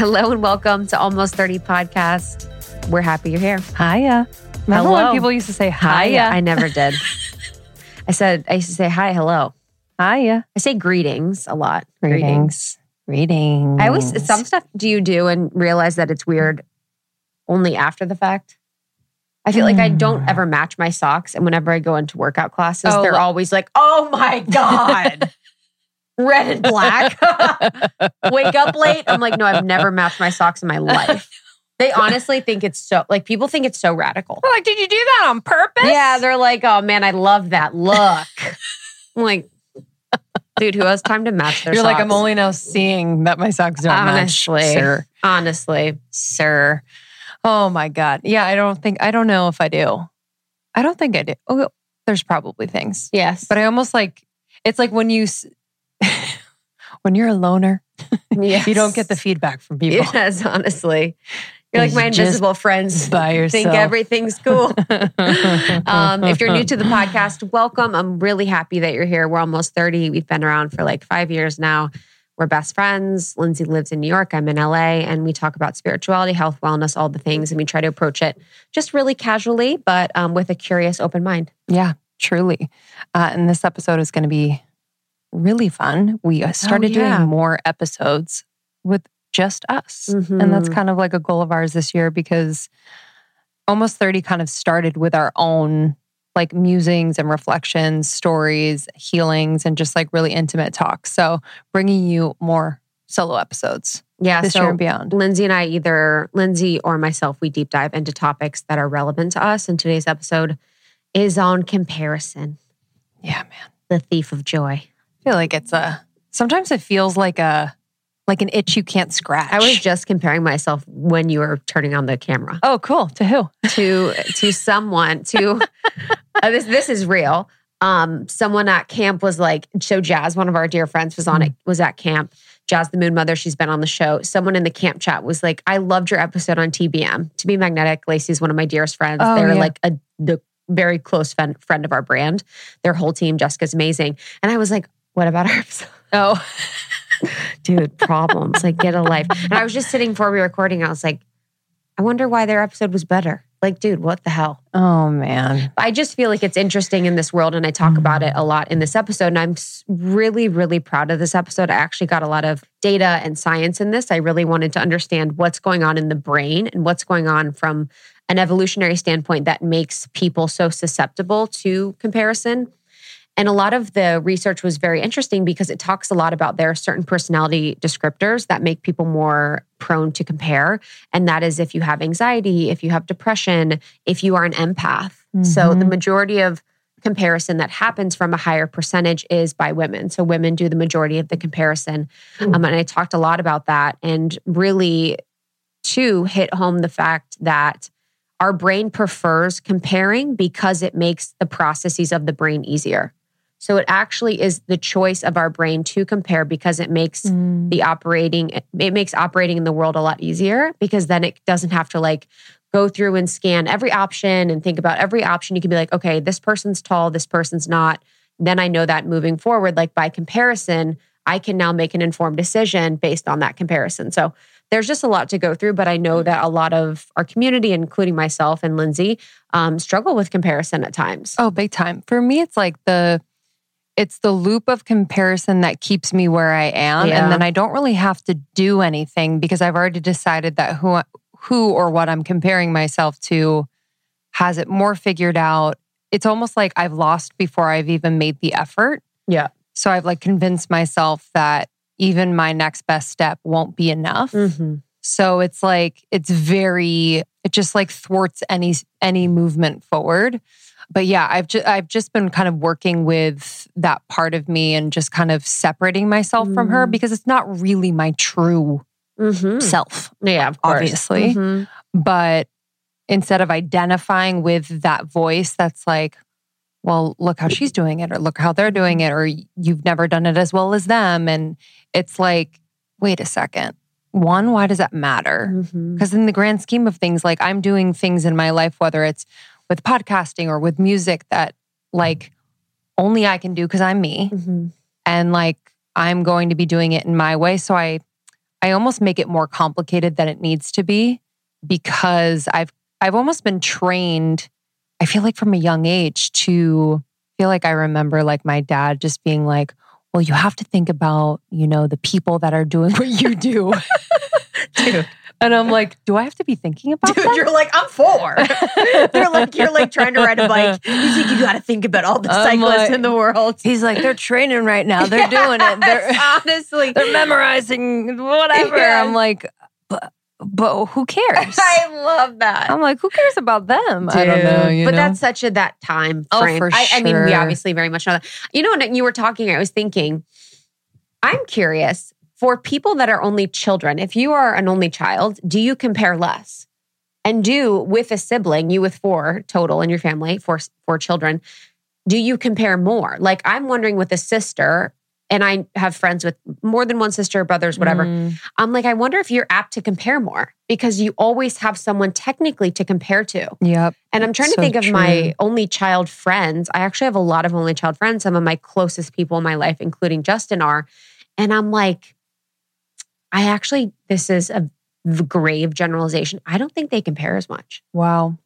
Hello and welcome to Almost 30 Podcast. We're happy you're here. Hiya. Remember Hello. when people used to say hiya? I never did. I said, I used to say hi, hello. Hiya. I say greetings a lot. Greetings. Greetings. I always, some stuff do you do and realize that it's weird only after the fact? I feel like I don't mm. ever match my socks. And whenever I go into workout classes, Oh, they're like- always like, oh my God, red and black. Wake up late. I'm like, no, I've never matched my socks in my life. They honestly think it's so, like, people think it's so radical. They're like, did you do that on purpose? Yeah, they're like, oh man, I love that look. I'm like, dude, who has time to match their You're socks? like, I'm only now seeing that my socks don't Honestly. match. Sir. honestly. Sir. Oh my God. Yeah, I don't think, I don't know if I do. I don't think I do. Oh, there's probably things. Yes. But I almost like, it's like when you, when you're a loner, yes. you don't get the feedback from people. Yes, honestly. You're like my invisible friends. by Think everything's cool. um, if you're new to the podcast, welcome. I'm really happy that you're here. We're almost 30. We've been around for like five years now. We're best friends. Lindsay lives in New York. I'm in LA. And we talk about spirituality, health, wellness, all the things. And we try to approach it just really casually, but um, with a curious, open mind. Yeah, truly. Uh, and this episode is going to be really fun. We uh, started yeah. doing more episodes with just us. And that's Mhm. kind of like a goal of ours this year because almost 30 kind of started with our own like musings and reflections, stories, healings, and just like really intimate talks. So bringing you more solo episodes Yeah. this so year and beyond. Lindsay and I, either Lindsay or myself, we deep dive into topics that are relevant to us. And today's episode is on comparison, Yeah, man. the thief of joy. I feel like it's a, sometimes it feels like a, like an itch you can't scratch. I was just comparing myself when you were turning on the camera Oh, cool. To who? to to someone to uh, this. This is real. Um, someone at camp was like, so Jazz, one of our dear friends, was on it. Was at camp. Jazz, the Moon Mother, she's been on the show. Someone in the camp chat was like, "I loved your episode on TBM. To be magnetic, Lacy's one of my dearest friends. Oh, They're yeah. like a the very close friend friend of our brand. Their whole team, Jessica's amazing. And I was like, what about our episode? Oh, dude, problems. like, get a life. And I was just sitting before we were recording. I was like, I wonder why their episode was better. Like, dude, what the hell? oh man. I just feel like it's interesting in this world, and I talk about it a lot in this episode. And I'm really, really proud of this episode. I actually got a lot of data and science in this. I really wanted to understand what's going on in the brain and what's going on from an evolutionary standpoint that makes people so susceptible to comparison. And a lot of the research was very interesting because it talks a lot about there are certain personality descriptors that make people more prone to compare. And that is if you have anxiety, if you have depression, if you are an empath. So the Mhm. majority of comparison that happens from a higher percentage is by women. So women do the majority of the comparison. Mm. Um, and I talked a lot about that and really to hit home the fact that our brain prefers comparing because it makes the processes of the brain easier. So it actually is the choice of our brain to compare because it makes Mm. the operating it makes operating in the world a lot easier because then it doesn't have to like go through and scan every option and think about every option you can be like okay this person's tall this person's not then i know that moving forward like by comparison i can now make an informed decision based on that comparison so there's just a lot to go through but i know that a lot of our community including myself and lindsay um, struggle with comparison at times Oh, big time. For me, it's like the it's the loop of comparison that keeps me where I am. Yeah. And then I don't really have to do anything because I've already decided that who who or what I'm comparing myself to has it more figured out. It's almost like I've lost before I've even made the effort. Yeah. So I've like convinced myself that even my next best step won't be enough. Mm-hmm. So it's like it's very it just like thwarts any any movement forward. But yeah, I've just I've just been kind of working with that part of me and just kind of separating myself from her Mm. because it's not really my true Mm-hmm. self. Yeah, of course. Obviously. Mhm. But instead of identifying with that voice that's like, well, look how she's doing it, or look how they're doing it, or you've never done it as well as them. And it's like, wait a second. One, why does that matter? Because in the grand scheme of things, like I'm doing things in my life, whether it's with podcasting or with music that like only I can do because I'm me. Mhm. And like I'm going to be doing it in my way. So I I almost make it more complicated than it needs to be because I've I've almost been trained I feel like from a young age to feel like I remember like my dad just being like, "Well, you have to think about, you know, the people that are doing what you do." Dude. And I'm like, "Do I have to be thinking about Dude, that?" you're like, I'm four. They're like, you're like trying to ride a bike. You think you got to think about all the I'm cyclists like- in the world. He's like, "They're training right now. They're doing it. They're honestly. they're memorizing whatever." Yes. I'm like, "But but who cares?" I love that. I'm like, "Who cares about them?" I don't know, you but know? that's such a that time Oh, frame. for I, I mean, we obviously very much know that. You know, when you were talking, I was thinking, I'm curious for people that are only children. If you are an only child, do you compare less? And do with a sibling, you with four total in your family, four four children, do you compare more? Like I'm wondering with a sister, and I have friends with more than one sister, brothers, whatever. Mm, I'm like, I wonder if you're apt to compare more because you always have someone technically to compare to. yep. And I'm trying to think of true. my only child friends. I actually have a lot of only child friends. Some of my closest people in my life, including Justin, are. And I'm like, I actually, this is a grave generalization. I don't think they compare as much. Wow.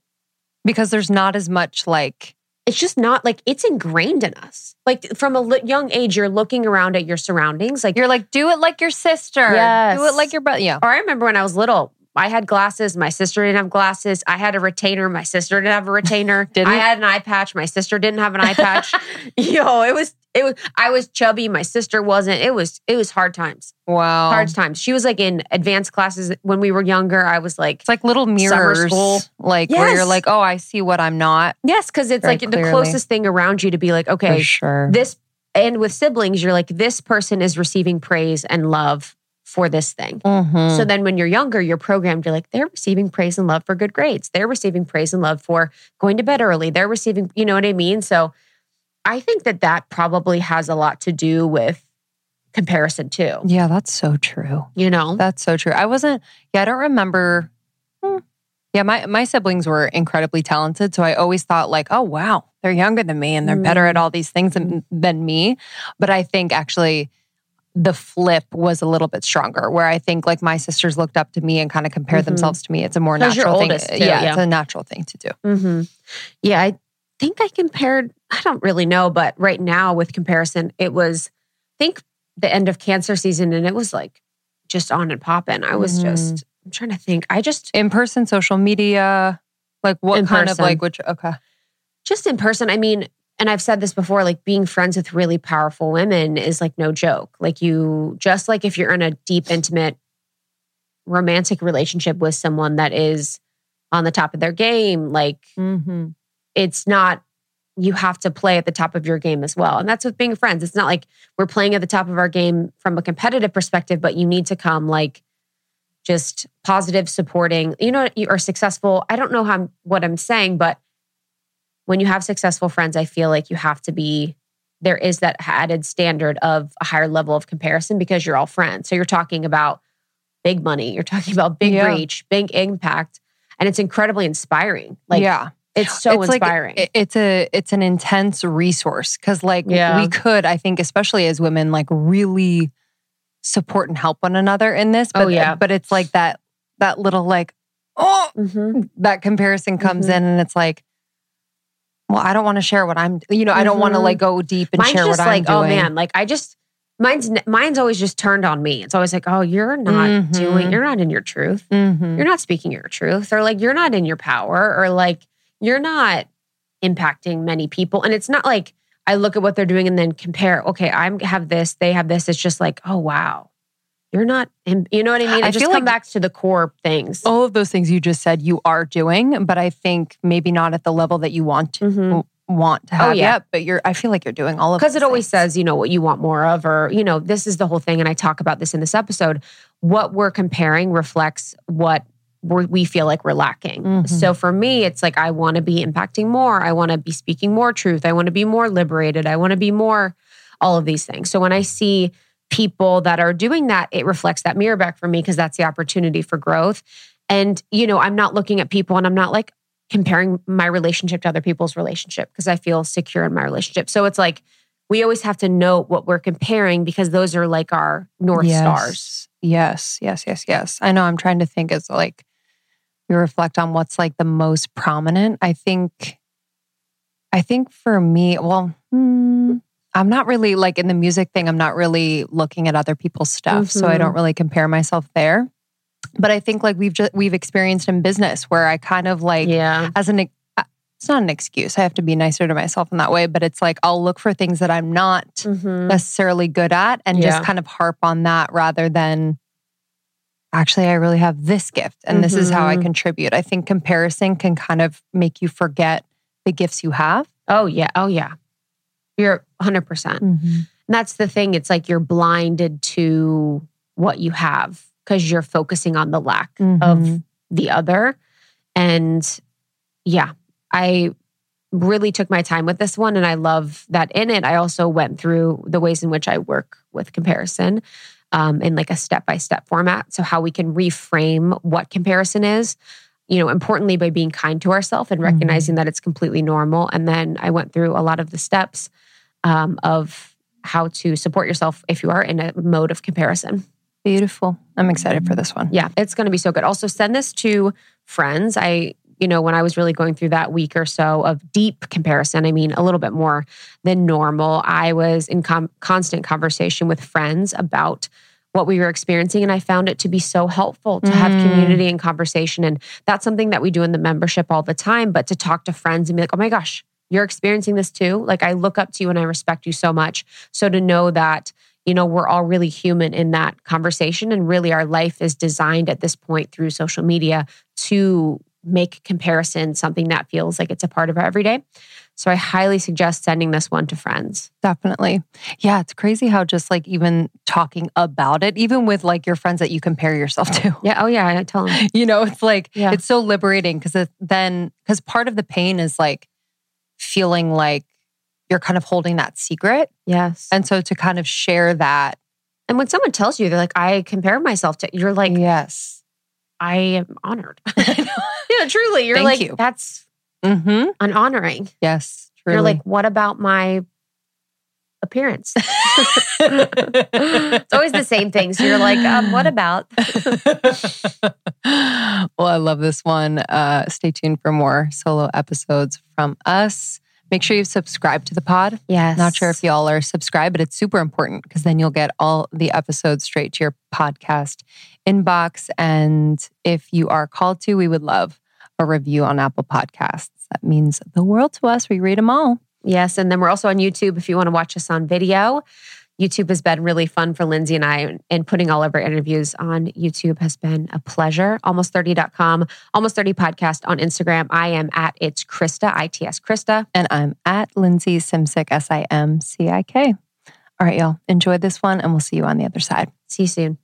Because there's not as much like It's just not like it's ingrained in us. Like from a young age, you're looking around at your surroundings. Like, you're like, do it like your sister. Yes. Do it like your brother. Yeah. or I remember when I was little, I had glasses. My sister didn't have glasses. I had a retainer. My sister didn't have a retainer. Didn't? I had an eye patch. My sister didn't have an eye patch. Yo, it was it was. I was chubby. My sister wasn't. It was it was hard times. Wow. Hard times. She was like in advanced classes when we were younger. I was like, It's like little mirrors, like where you're like, oh, I see what I'm not. yes, because it's like the closest thing around you to be like, okay, sure. this. And with siblings, you're like, this person is receiving praise and love for this thing. Mhm. So then when you're younger, you're programmed, you're like, they're receiving praise and love for good grades. They're receiving praise and love for going to bed early. They're receiving, you know what I mean? So I think that that probably has a lot to do with comparison too, yeah, that's so true. you know? That's so true. I wasn't, yeah, I don't remember. hmm. Yeah, my, my siblings were incredibly talented. So I always thought, like, oh, wow, they're younger than me and they're better at all these things than, than me. But I think actually the flip was a little bit stronger, where I think like my sisters looked up to me and kind of compared Mhm. themselves to me. It's a more natural thing. too, yeah, yeah. it's a natural thing to do. hmm Yeah, I think I compared, I don't really know, but right now with comparison, it was, I think the end of cancer season and it was like just on and popping. I was Mhm. just, I'm trying to think. I just, In person, social media, like what In kind of person. like which? Okay, just in person, I mean, and I've said this before, like being friends with really powerful women is like no joke. Like you, just like if you're in a deep, intimate, romantic relationship with someone that is on the top of their game, like mm-hmm. It's not, you have to play at the top of your game as well. And that's with being friends. It's not like we're playing at the top of our game from a competitive perspective, but you need to come like just positive, supporting, you know, you are successful. I don't know how, what I'm saying, but when you have successful friends, I feel like you have to be, there is that added standard of a higher level of comparison because you're all friends. So you're talking about big money, you're talking about big Yeah. reach, big impact, and it's incredibly inspiring. Like, yeah, it's so It's like- inspiring. it- it's a it's an intense resource because like Yeah. we could i think especially as women like really support and help one another in this but Oh, yeah. but it's like that that little like oh Mhm. that comparison comes Mhm. in and it's like well i don't want to share what i'm you know i don't want to like go deep and Mine's share what like, i'm doing. oh man, like I just mine's mine's always just turned on me. It's always like, oh, you're not Mhm. doing, you're not in your truth. Mhm. You're not speaking your truth, or like you're not in your power, or like you're not impacting many people. And it's not like I look at what they're doing and then compare. Okay, I have this, they have this. It's just like, oh wow, you're not. You know what I mean? I I just come like- back to the core things. all of those things you just said you are doing but i think maybe not at the level that you want to Mhm. want to Oh, have yeah. yet but you're i feel like you're doing all of because it always things. says you know what you want more of or you know this is the whole thing and i talk about this in this episode what we're comparing reflects what we feel like we're lacking Mhm. so for me it's like i want to be impacting more i want to be speaking more truth i want to be more liberated i want to be more all of these things so when i see people that are doing that it reflects that mirror back for me because that's the opportunity for growth and you know i'm not looking at people and i'm not like comparing my relationship to other people's relationship because I feel secure in my relationship. So it's like we always have to note what we're comparing because those are like our north Yes. stars. Yes, yes, yes, yes. I know. I'm trying to think as like we reflect on what's like the most prominent. I think, I think for me, well, hmm, I'm not really like in the music thing. I'm not really looking at other people's stuff, so I Mhm. don't really compare myself there. But I think like we've just we've experienced in business where I kind of like yeah. as an uh, it's not an excuse. I have to be nicer to myself in that way, but it's like I'll look for things that I'm not Mhm. necessarily good at and Yeah. just kind of harp on that rather than actually I really have this gift and this is how I Mhm. contribute. I think comparison can kind of make you forget the gifts you have. Oh, yeah. Oh, yeah. You're 100%. And that's the thing. It's like you're blinded to what you have because you're focusing on the lack of Mhm. the other. And yeah, I really took my time with this one. And I love that in it, I also went through the ways in which I work with comparison um, in like a step by step format. So, how we can reframe what comparison is. You know, importantly, by being kind to ourselves and recognizing that it's completely normal. And then I went through a lot of the steps um, of how to support yourself if you are in a mode of comparison. Beautiful. I'm excited for this one. Yeah, it's going to be so good. Also, send this to friends. I, you know, when I was really going through that week or so of deep comparison, I mean, a little bit more than normal, I was in com- constant conversation with friends about what we were experiencing. And I found it to be so helpful to have Mm. community and conversation. And that's something that we do in the membership all the time. But to talk to friends and be like, oh my gosh, you're experiencing this too. Like, I look up to you and I respect you so much. So to know that, you know, we're all really human in that conversation. And really, our life is designed at this point through social media to make comparison something that feels like it's a part of our everyday. So I highly suggest sending this one to friends. Definitely. Yeah, it's crazy how just like even talking about it, even with like your friends that you compare yourself to, Yeah. Oh, yeah. I tell them. you know, it's like, Yeah. it's so liberating because then, because part of the pain is like feeling like you're kind of holding that secret. Yes. And so to kind of share that, And when someone tells you, they're like, I compare myself to, you're like, yes. I am honored. yeah, truly. You're Thank like, you. that's Mm-hmm. an honoring. Yes. Truly. You're like, what about my appearance? it's always the same thing. So you're like, um, what about? well, I love this one. Uh, stay tuned for more solo episodes from us. Make sure you subscribe to the pod. Yes. Not sure if y'all are subscribed, but it's super important because then you'll get all the episodes straight to your podcast inbox. And if you are called to, we would love a review on Apple Podcasts. That means the world to us. We read them all. Yes. And then we're also on YouTube if you want to watch us on video. YouTube has been really fun for Lindsay and I, and putting all of our interviews on YouTube has been a pleasure. Almost30.com, Almost 30 podcast on Instagram. I am at It's Krista, I T S Krista. And I'm at Lindsay Simcik, S I M C I K. All right, y'all. Enjoy this one, and we'll see you on the other side. See you soon.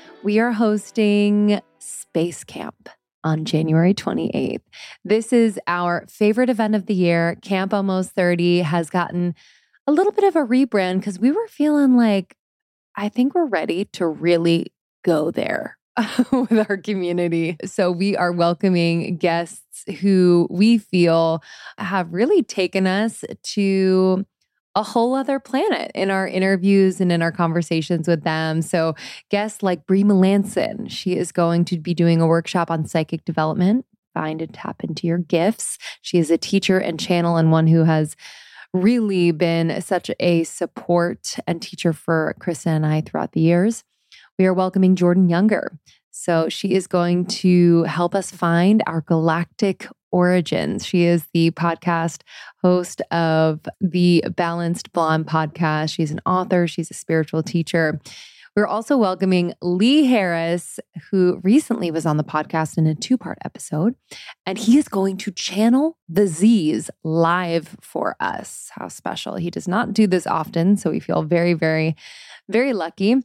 we are hosting Space Camp on January 28th. This is our favorite event of the year. Camp Almost 30 has gotten a little bit of a rebrand because we were feeling like, I think we're ready to really go there with our community. So we are welcoming guests who we feel have really taken us to a whole other planet in our interviews and in our conversations with them. So, guests like Bree Melanson, she is going to be doing a workshop on psychic development. Find and tap into your gifts. She is a teacher and channel, and one who has really been such a support and teacher for Krista and I throughout the years. We are welcoming Jordan Younger. So, she is going to help us find our galactic origins. She is the podcast host of the Balanced Blonde podcast. She's an author, she's a spiritual teacher. We're also welcoming Lee Harris, who recently was on the podcast in a two part episode, and he is going to channel the Z's live for us. How special. He does not do this often, so we feel very, very, very lucky.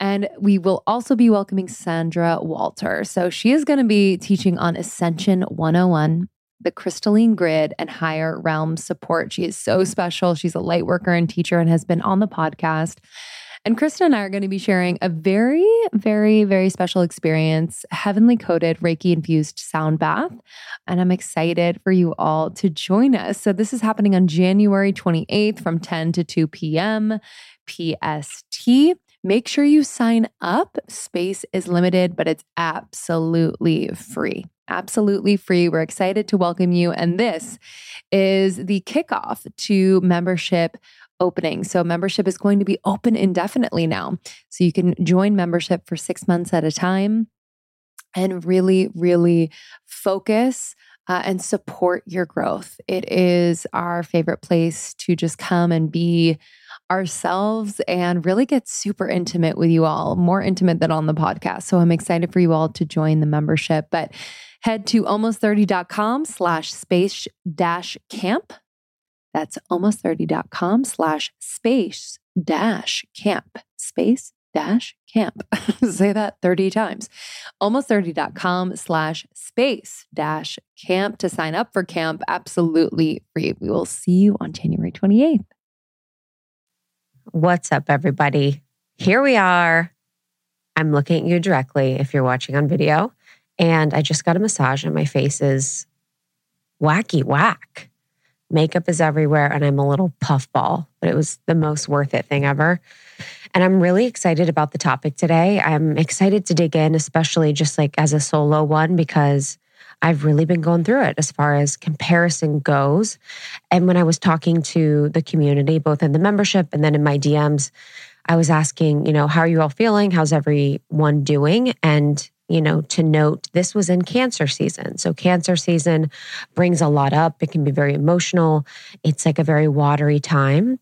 And we will also be welcoming Sandra Walter. So she is going to be teaching on Ascension 101 the crystalline grid and higher realm support. She is so special. She's a light worker and teacher and has been on the podcast. And Krista and I are going to be sharing a very, very, very special experience heavenly coated Reiki infused sound bath. And I'm excited for you all to join us. So, this is happening on January 28th from 10 to 2 p.m. PST. Make sure you sign up. Space is limited, but it's absolutely free. Absolutely free. We're excited to welcome you. And this is the kickoff to membership opening. So, membership is going to be open indefinitely now. So, you can join membership for six months at a time and really, really focus. Uh, and support your growth. It is our favorite place to just come and be ourselves and really get super intimate with you all, more intimate than on the podcast. So I'm excited for you all to join the membership. But head to almost30.com slash space dash camp that's almost30.com slash space dash camp. Space dash camp. Say that 30 times. Almost30.com slash space dash camp to sign up for camp absolutely free. We will see you on January 28th. What's up, everybody? Here we are. I'm looking at you directly if you're watching on video. And I just got a massage and my face is wacky whack makeup is everywhere and I'm a little puffball, but it was the most worth it thing ever. And I'm really excited about the topic today. I'm excited to dig in, especially just like as a solo one, because I've really been going through it as far as comparison goes. And when I was talking to the community, both in the membership and then in my DMs, I was asking, you know, how are you all feeling? How's everyone doing? And you know, to note this was in cancer season. So, cancer season brings a lot up. It can be very emotional. It's like a very watery time.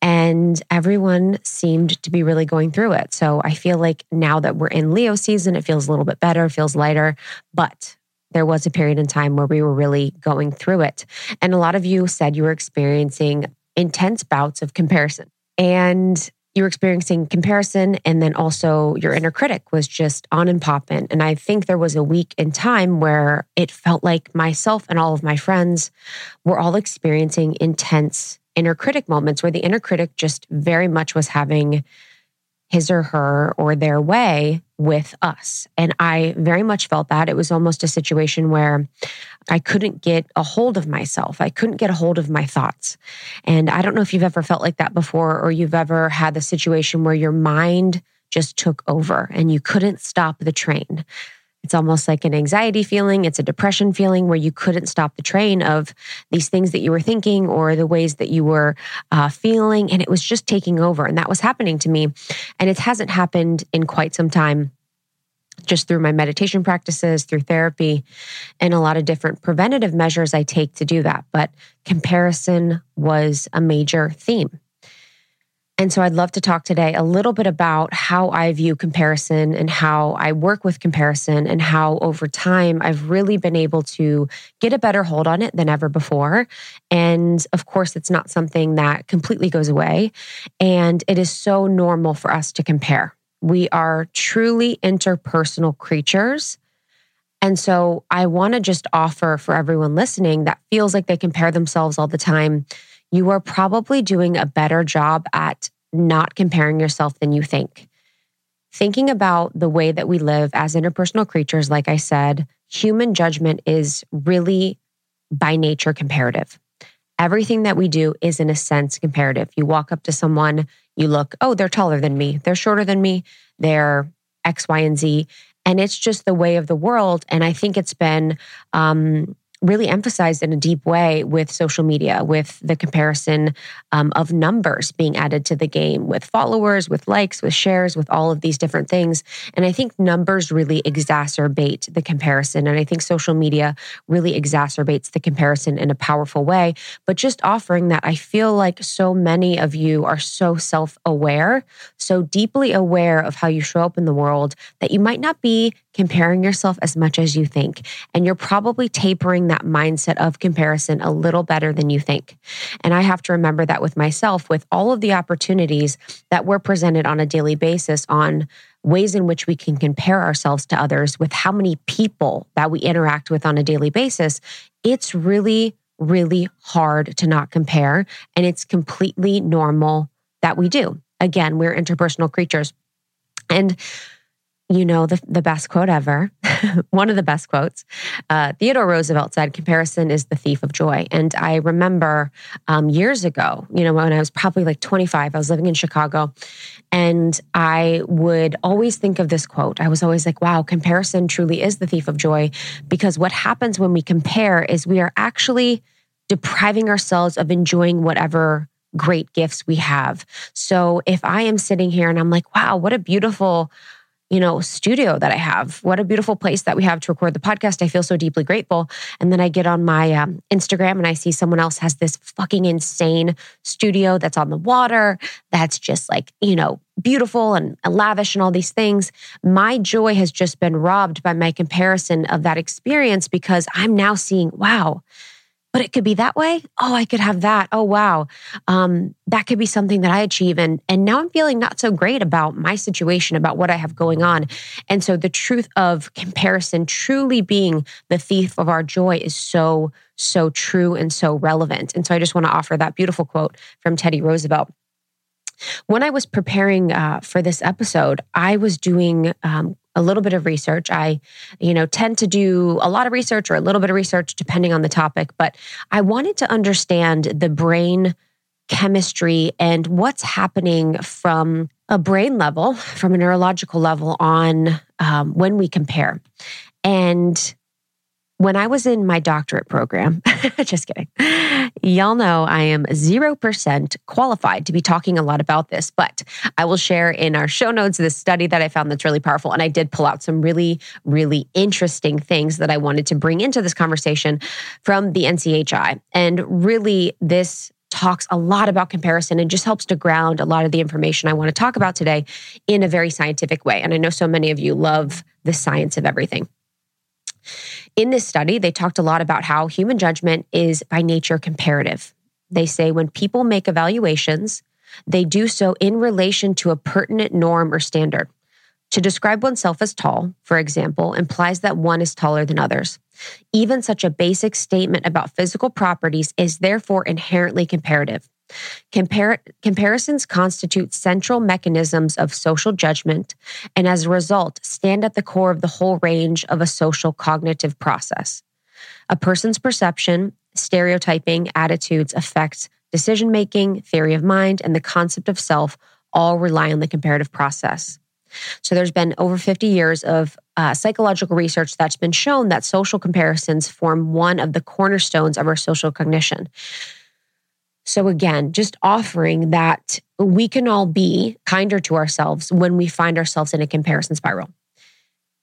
And everyone seemed to be really going through it. So, I feel like now that we're in Leo season, it feels a little bit better, feels lighter. But there was a period in time where we were really going through it. And a lot of you said you were experiencing intense bouts of comparison. And you were experiencing comparison and then also your inner critic was just on and popping. And i think there was a week in time where it felt like myself and all of my friends were all experiencing intense inner critic moments where the inner critic just very much was having his or her or their way with us. And I very much felt that. It was almost a situation where I couldn't get a hold of myself. I couldn't get a hold of my thoughts. And I don't know if you've ever felt like that before or you've ever had the situation where your mind just took over and you couldn't stop the train. It's almost like an anxiety feeling. It's a depression feeling where you couldn't stop the train of these things that you were thinking or the ways that you were uh, feeling. And it was just taking over. And that was happening to me. And it hasn't happened in quite some time just through my meditation practices, through therapy, and a lot of different preventative measures I take to do that. But comparison was a major theme. And so I'd love to talk today a little bit about how I view comparison and how I work with comparison and how over time I've really been able to get a better hold on it than ever before. And of course, it's not something that completely goes away. And it is so normal for us to compare. We are truly interpersonal creatures. And so I want to just offer for everyone listening that feels like they compare themselves all the time you are probably doing a better job at not comparing yourself than you think. Thinking about the way that we live as interpersonal creatures, like I said, human judgment is really by nature comparative. Everything that we do is, in a sense, comparative. You walk up to someone, you look, oh, they're taller than me, they're shorter than me, they're X, Y, and Z. And it's just the way of the world. And I think it's been um, really emphasized in a deep way with social media, with the comparison um, of numbers being added to the game, with followers, with likes, with shares, with all of these different things. And I think numbers really exacerbate the comparison. And I think social media really exacerbates the comparison in a powerful way. But just offering that, I feel like so many of you are so self aware, so deeply aware of how you show up in the world that you might not be comparing yourself as much as you think. And you're probably tapering that mindset of comparison a little better than you think. And I have to remember that with myself, with all of the opportunities that we're presented on a daily basis on ways in which we can compare ourselves to others with how many people that we interact with on a daily basis, it's really, really hard to not compare. And it's completely normal that we do. Again, we're interpersonal creatures. And you know the, the best quote ever one of the best quotes uh, theodore roosevelt said comparison is the thief of joy. And i remember um, years ago you know when i was probably like 25 i was living in chicago and i would always think of this quote. I was always like wow comparison truly is the thief of joy because what happens when we compare is we are actually depriving ourselves of enjoying whatever great gifts we have. So if i am sitting here and i'm like wow what a beautiful you know, studio that I have. What a beautiful place that we have to record the podcast. I feel so deeply grateful. And then I get on my um, Instagram and I see someone else has this fucking insane studio that's on the water, that's just like, you know, beautiful and lavish and all these things. My joy has just been robbed by my comparison of that experience because I'm now seeing, wow, but it could be that way. Oh, I could have that. Oh, wow. Um, that could be something that I achieve. And, and now I'm feeling not so great about my situation, about what I have going on. And so the truth of comparison truly being the thief of our joy is so, so true and so relevant. And so I just want to offer that beautiful quote from Teddy Roosevelt. When I was preparing uh, for this episode, I was doing um, a little bit of research. I, you know, tend to do a lot of research or a little bit of research depending on the topic, but I wanted to understand the brain chemistry and what's happening from a brain level, from a neurological level on um, when we compare. And when I was in my doctorate program, just kidding, y'all know I am 0% qualified to be talking a lot about this, but I will share in our show notes this study that I found that's really powerful. And I did pull out some really, really interesting things that I wanted to bring into this conversation from the NCBI. And really, this talks a lot about comparison and just helps to ground a lot of the information I want to talk about today in a very scientific way. And I know so many of you love the science of everything. In this study, they talked a lot about how human judgment is by nature comparative. They say when people make evaluations, they do so in relation to a pertinent norm or standard. To describe oneself as tall, for example, implies that one is taller than others. Even such a basic statement about physical properties is therefore inherently comparative. Compar- comparisons constitute central mechanisms of social judgment and, as a result, stand at the core of the whole range of a social cognitive process. A person's perception, stereotyping, attitudes, affects decision making, theory of mind, and the concept of self all rely on the comparative process. So, there's been over 50 years of uh, psychological research that's been shown that social comparisons form one of the cornerstones of our social cognition. So, again, just offering that we can all be kinder to ourselves when we find ourselves in a comparison spiral.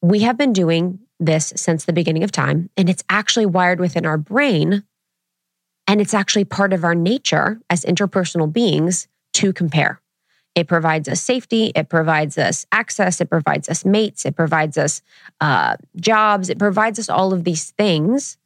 We have been doing this since the beginning of time, and it's actually wired within our brain. And it's actually part of our nature as interpersonal beings to compare. It provides us safety, it provides us access, it provides us mates, it provides us uh, jobs, it provides us all of these things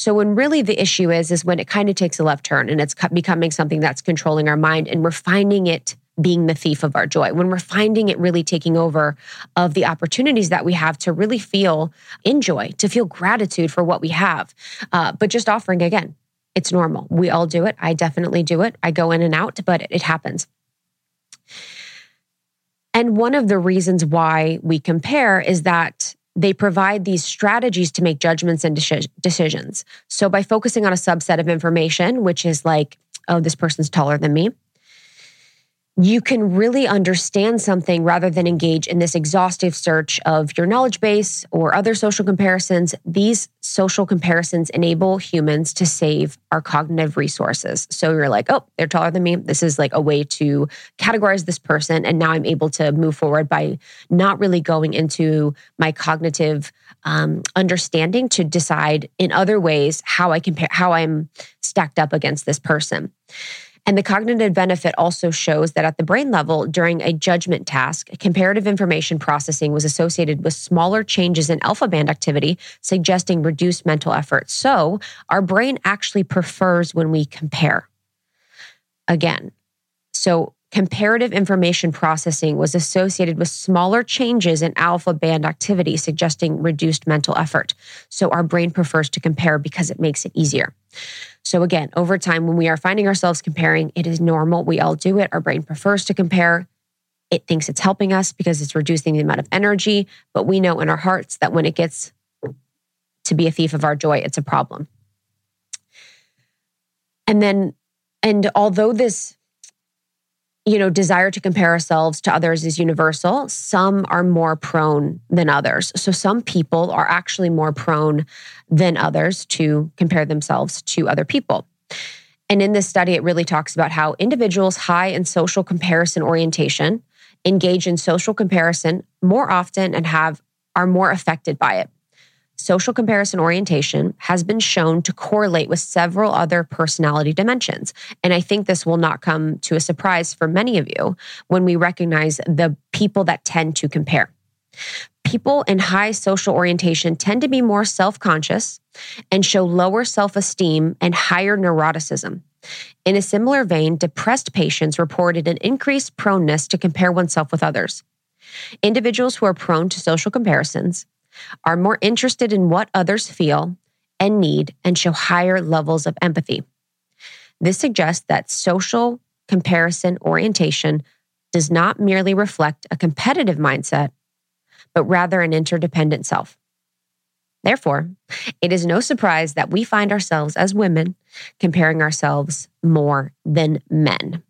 so when really the issue is, is when it kind of takes a left turn and it's becoming something that's controlling our mind and we're finding it being the thief of our joy, when we're finding it really taking over of the opportunities that we have to really feel in joy, to feel gratitude for what we have, uh, but just offering again, it's normal. We all do it. I definitely do it. I go in and out, but it happens. And one of the reasons why we compare is that they provide these strategies to make judgments and decisions. So by focusing on a subset of information, which is like, oh, this person's taller than me, you can really understand something rather than engage in this exhaustive search of your knowledge base or other social comparisons. These social comparisons enable humans to save our cognitive resources. So you're like, oh, they're taller than me. This is like a way to categorize this person. And now I'm able to move forward by not really going into my cognitive um, understanding to decide in other ways how I compare, how I'm stacked up against this person. And the cognitive benefit also shows that at the brain level, during a judgment task, comparative information processing was associated with smaller changes in alpha band activity, suggesting reduced mental effort. So our brain actually prefers when we compare. Again, so comparative information processing was associated with smaller changes in alpha band activity, suggesting reduced mental effort. So our brain prefers to compare because it makes it easier. So again, over time, when we are finding ourselves comparing, it is normal. We all do it. Our brain prefers to compare. It thinks it's helping us because it's reducing the amount of energy. But we know in our hearts that when it gets to be a thief of our joy, it's a problem. And then, and although this you know, desire to compare ourselves to others is universal. Some are more prone than others. So some people are actually more prone than others to compare themselves to other people. And in this study, it really talks about how individuals high in social comparison orientation engage in social comparison more often and have are more affected by it social comparison orientation has been shown to correlate with several other personality dimensions. And I think this will not come to a surprise for many of you when we recognize the people that tend to compare. People in high social orientation tend to be more self conscious and show lower self esteem and higher neuroticism. In a similar vein, depressed patients reported an increased proneness to compare oneself with others. Individuals who are prone to social comparisons are more interested in what others feel and need and show higher levels of empathy. This suggests that social comparison orientation does not merely reflect a competitive mindset, but rather an interdependent self. Therefore, it is no surprise that we find ourselves as women comparing ourselves more than men.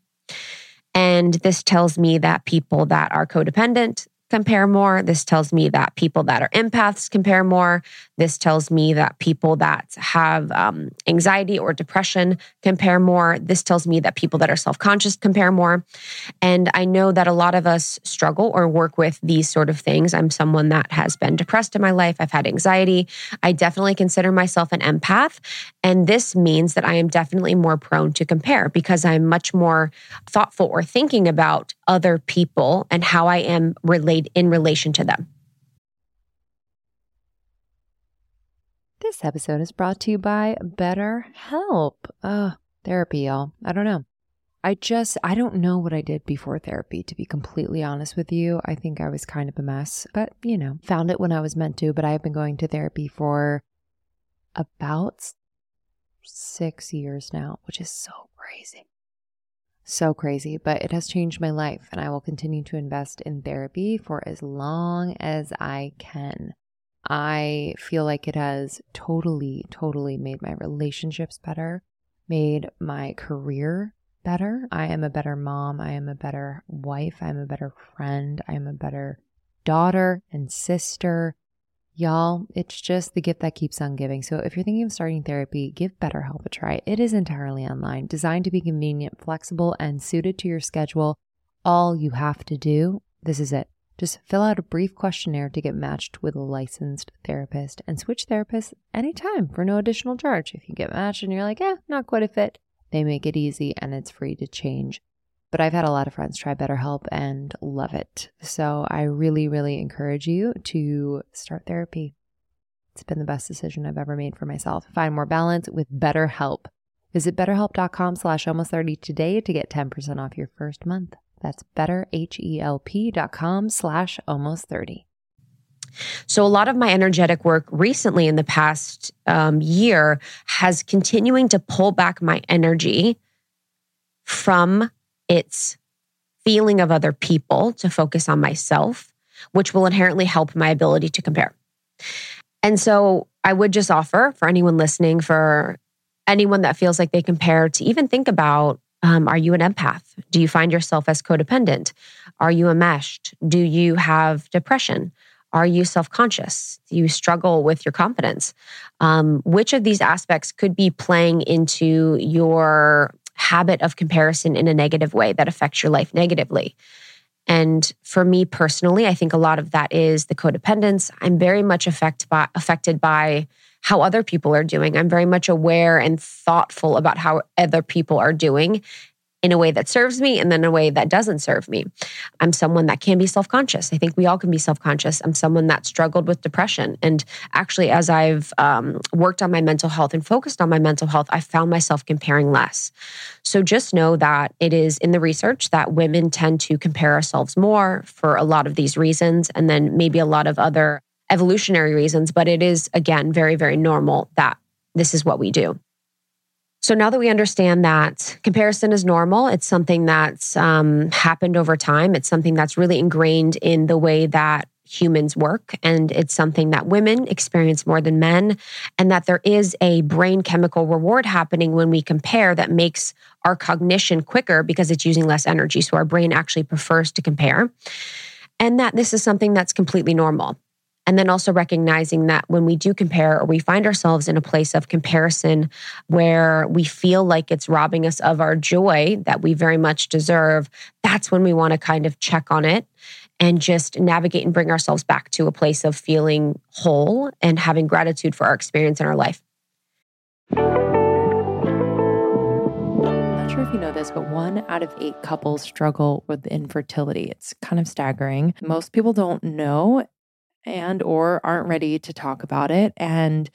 And this tells me that people that are codependent, compare more. This tells me that people that are empaths compare more. This tells me that people that have um, anxiety or depression compare more. This tells me that people that are self conscious compare more. And I know that a lot of us struggle or work with these sort of things. I'm someone that has been depressed in my life, I've had anxiety. I definitely consider myself an empath. And this means that I am definitely more prone to compare because I'm much more thoughtful or thinking about other people and how I am related in relation to them. This episode is brought to you by BetterHelp. Uh, therapy, y'all. I don't know. I just, I don't know what I did before therapy, to be completely honest with you. I think I was kind of a mess, but you know, found it when I was meant to. But I have been going to therapy for about six years now, which is so crazy. So crazy, but it has changed my life, and I will continue to invest in therapy for as long as I can. I feel like it has totally, totally made my relationships better, made my career better. I am a better mom. I am a better wife. I am a better friend. I am a better daughter and sister. Y'all, it's just the gift that keeps on giving. So if you're thinking of starting therapy, give BetterHelp a try. It is entirely online, designed to be convenient, flexible, and suited to your schedule. All you have to do, this is it. Just fill out a brief questionnaire to get matched with a licensed therapist and switch therapists anytime for no additional charge. If you get matched and you're like, eh, not quite a fit, they make it easy and it's free to change. But I've had a lot of friends try BetterHelp and love it. So I really, really encourage you to start therapy. It's been the best decision I've ever made for myself. Find more balance with BetterHelp. Visit betterhelp.com slash almost 30 today to get 10% off your first month. That's betterhelp.com slash almost 30. So, a lot of my energetic work recently in the past um, year has continuing to pull back my energy from its feeling of other people to focus on myself, which will inherently help my ability to compare. And so, I would just offer for anyone listening, for anyone that feels like they compare, to even think about um, are you an empath? Do you find yourself as codependent? Are you enmeshed? Do you have depression? Are you self conscious? Do you struggle with your confidence? Um, which of these aspects could be playing into your habit of comparison in a negative way that affects your life negatively? And for me personally, I think a lot of that is the codependence. I'm very much affect by, affected by how other people are doing. I'm very much aware and thoughtful about how other people are doing. In a way that serves me and then a way that doesn't serve me. I'm someone that can be self conscious. I think we all can be self conscious. I'm someone that struggled with depression. And actually, as I've um, worked on my mental health and focused on my mental health, I found myself comparing less. So just know that it is in the research that women tend to compare ourselves more for a lot of these reasons, and then maybe a lot of other evolutionary reasons. But it is, again, very, very normal that this is what we do. So now that we understand that comparison is normal, it's something that's um, happened over time. It's something that's really ingrained in the way that humans work. And it's something that women experience more than men. And that there is a brain chemical reward happening when we compare that makes our cognition quicker because it's using less energy. So our brain actually prefers to compare. And that this is something that's completely normal. And then also recognizing that when we do compare or we find ourselves in a place of comparison where we feel like it's robbing us of our joy that we very much deserve, that's when we want to kind of check on it and just navigate and bring ourselves back to a place of feeling whole and having gratitude for our experience in our life. I'm not sure if you know this, but one out of eight couples struggle with infertility. It's kind of staggering. Most people don't know and or aren't ready to talk about it. And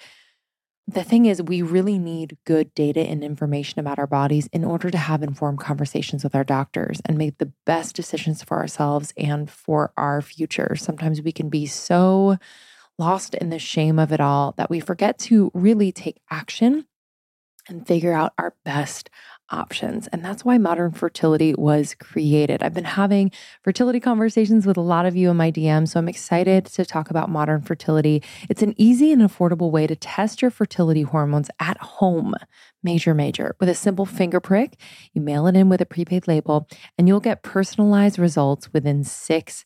the thing is we really need good data and information about our bodies in order to have informed conversations with our doctors and make the best decisions for ourselves and for our future. Sometimes we can be so lost in the shame of it all that we forget to really take action and figure out our best options. And that's why modern fertility was created. I've been having fertility conversations with a lot of you in my DM, so I'm excited to talk about modern fertility. It's an easy and affordable way to test your fertility hormones at home. Major, major. With a simple finger prick, you mail it in with a prepaid label, and you'll get personalized results within six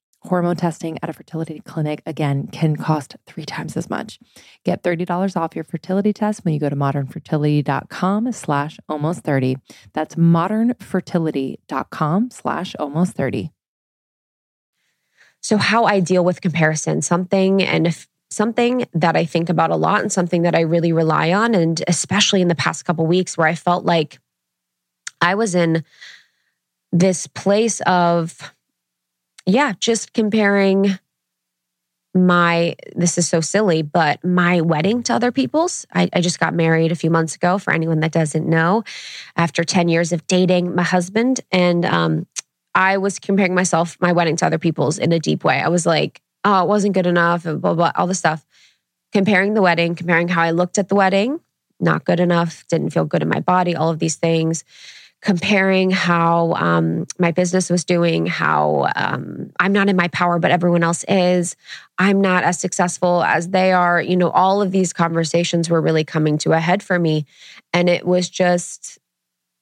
Hormone testing at a fertility clinic, again, can cost three times as much. Get $30 off your fertility test when you go to modernfertility.com slash almost 30. That's modernfertility.com slash almost 30. So how I deal with comparison, something and if something that I think about a lot and something that I really rely on. And especially in the past couple weeks where I felt like I was in this place of yeah, just comparing my this is so silly but my wedding to other people's. I, I, just got married a few months ago for anyone that doesn't know after 10 years of dating my husband. And um, i was comparing myself my wedding to other people's in a deep way. I was like oh it wasn't good enough blah blah all the stuff. Comparing the wedding comparing how i looked at the wedding not good enough didn't feel good in my body all of these things comparing how um, my business was doing, how um, I'm not in my power, but everyone else is. I'm not as successful as they are. You know, all of these conversations were really coming to a head for me. And it was just,